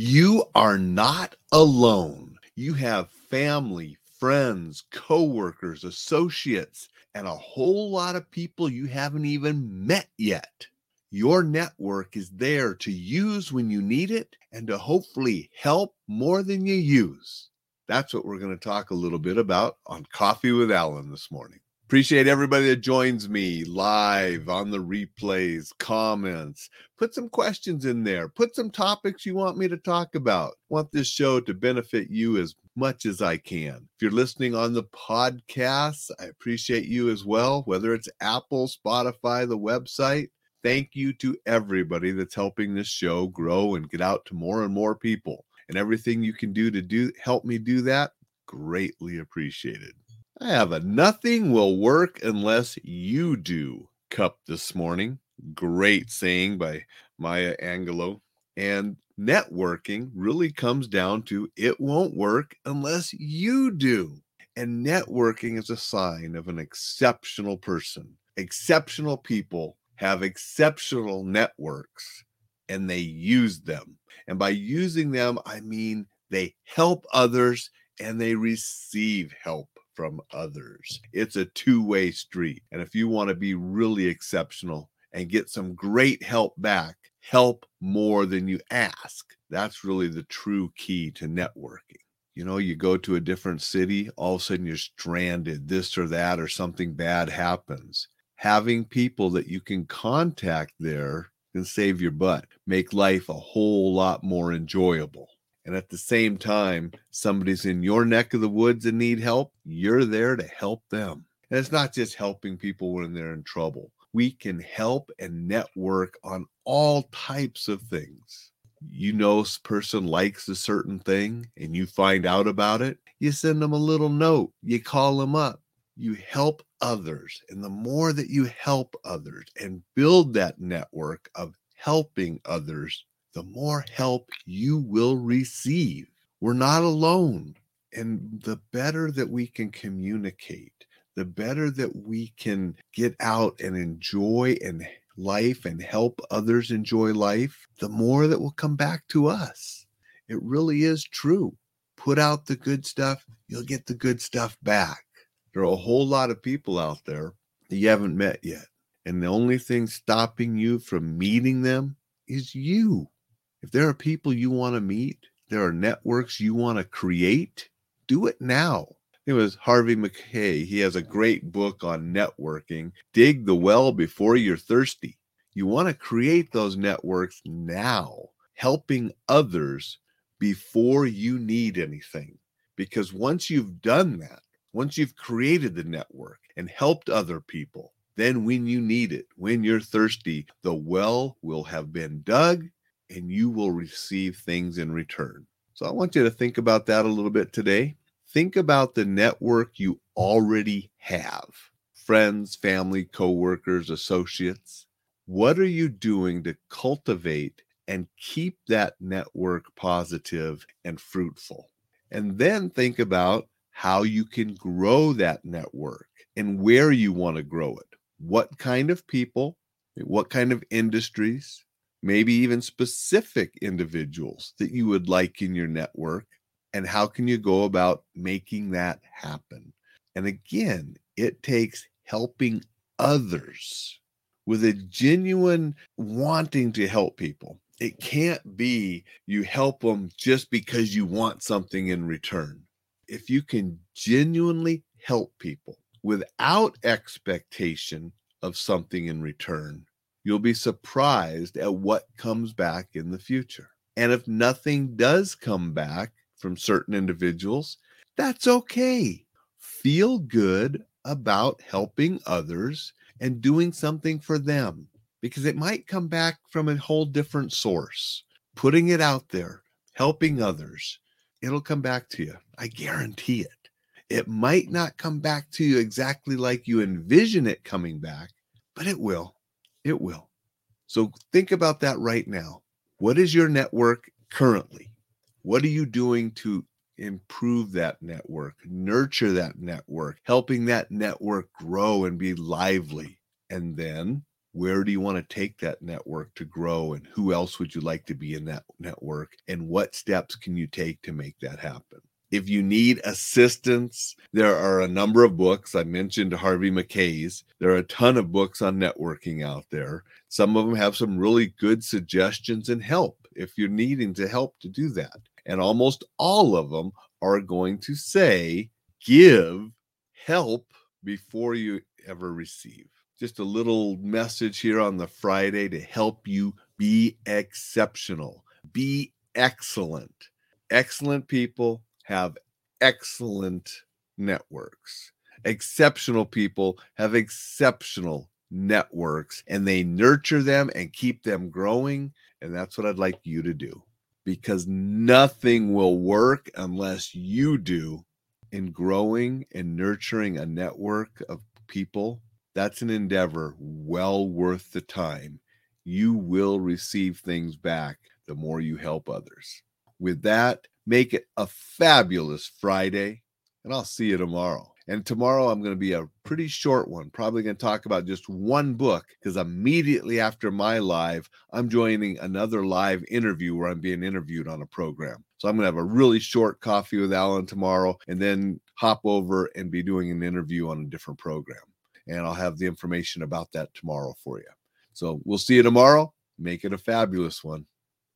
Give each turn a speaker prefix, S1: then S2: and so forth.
S1: You are not alone. You have family, friends, coworkers, associates, and a whole lot of people you haven't even met yet. Your network is there to use when you need it and to hopefully help more than you use. That's what we're going to talk a little bit about on Coffee with Alain this morning. Appreciate everybody that joins me live on the replays, comments. Put some questions in there. Put some topics you want me to talk about. want this show to benefit you as much as I can. If you're listening on the podcast, I appreciate you as well, whether it's Apple, Spotify, the website. Thank you to everybody that's helping this show grow and get out to more and more people. And everything you can do to do help me do that, greatly appreciated. I have a nothing will work unless you do cup this morning. Great saying by Maya Angelou. And networking really comes down to it won't work unless you do. And networking is a sign of an exceptional person. Exceptional people have exceptional networks and they use them. And by using them, I mean they help others and they receive help from others. It's a two way street. And if you want to be really exceptional and get some great help back, help more than you ask. That's really the true key to networking. You know, you go to a different city, all of a sudden you're stranded, this or that, or something bad happens. Having people that you can contact there can save your butt, make life a whole lot more enjoyable and at the same time somebody's in your neck of the woods and need help, you're there to help them. And it's not just helping people when they're in trouble. We can help and network on all types of things. You know, a person likes a certain thing and you find out about it, you send them a little note, you call them up, you help others. And the more that you help others and build that network of helping others, the more help you will receive. We're not alone. And the better that we can communicate, the better that we can get out and enjoy and life and help others enjoy life, the more that will come back to us. It really is true. Put out the good stuff, you'll get the good stuff back. There are a whole lot of people out there that you haven't met yet. And the only thing stopping you from meeting them is you. If there are people you want to meet, there are networks you want to create, do it now. It was Harvey Mackay. He has a great book on networking. Dig the well before you're thirsty. You want to create those networks now, helping others before you need anything. Because once you've done that, once you've created the network and helped other people, then when you need it, when you're thirsty, the well will have been dug and you will receive things in return. So I want you to think about that a little bit today. Think about the network you already have friends, family, coworkers, associates. What are you doing to cultivate and keep that network positive and fruitful? And then think about how you can grow that network and where you want to grow it. What kind of people, what kind of industries, maybe even specific individuals that you would like in your network and how can you go about making that happen? And again it takes helping others with a genuine wanting to help people. It can't be you help them just because you want something in return. If you can genuinely help people without expectation of something in return you'll be surprised at what comes back in the future. And if nothing does come back from certain individuals, that's okay. Feel good about helping others and doing something for them because it might come back from a whole different source. Putting it out there, helping others, it'll come back to you. I guarantee it. It might not come back to you exactly like you envision it coming back, but it will. It will. So think about that right now. What is your network currently? What are you doing to improve that network, nurture that network, helping that network grow and be lively? And then where do you want to take that network to grow and who else would you like to be in that network and what steps can you take to make that happen if you need assistance there are a number of books. I mentioned harvey Mackay's. there are a ton of books on networking out there. Some of them have some really good suggestions and help if you're needing to help to do that. And almost all of them are going to say give help before you ever receive. Just a little message here on the Friday to help you be exceptional, be excellent. Excellent people have excellent networks. Exceptional people have exceptional networks and they nurture them and keep them growing. And that's what I'd like you to do because nothing will work unless you do in growing and nurturing a network of people that's an endeavor well worth the time. You will receive things back the more you help others. With that, make it a fabulous Friday, and I'll see you tomorrow. And tomorrow I'm going to be a pretty short one, probably going to talk about just one book because immediately after my live, I'm joining another live interview where I'm being interviewed on a program. So I'm going to have a really short coffee with Alain tomorrow and then hop over and be doing an interview on a different program and I'll have the information about that tomorrow for you. So we'll see you tomorrow. Make it a fabulous one.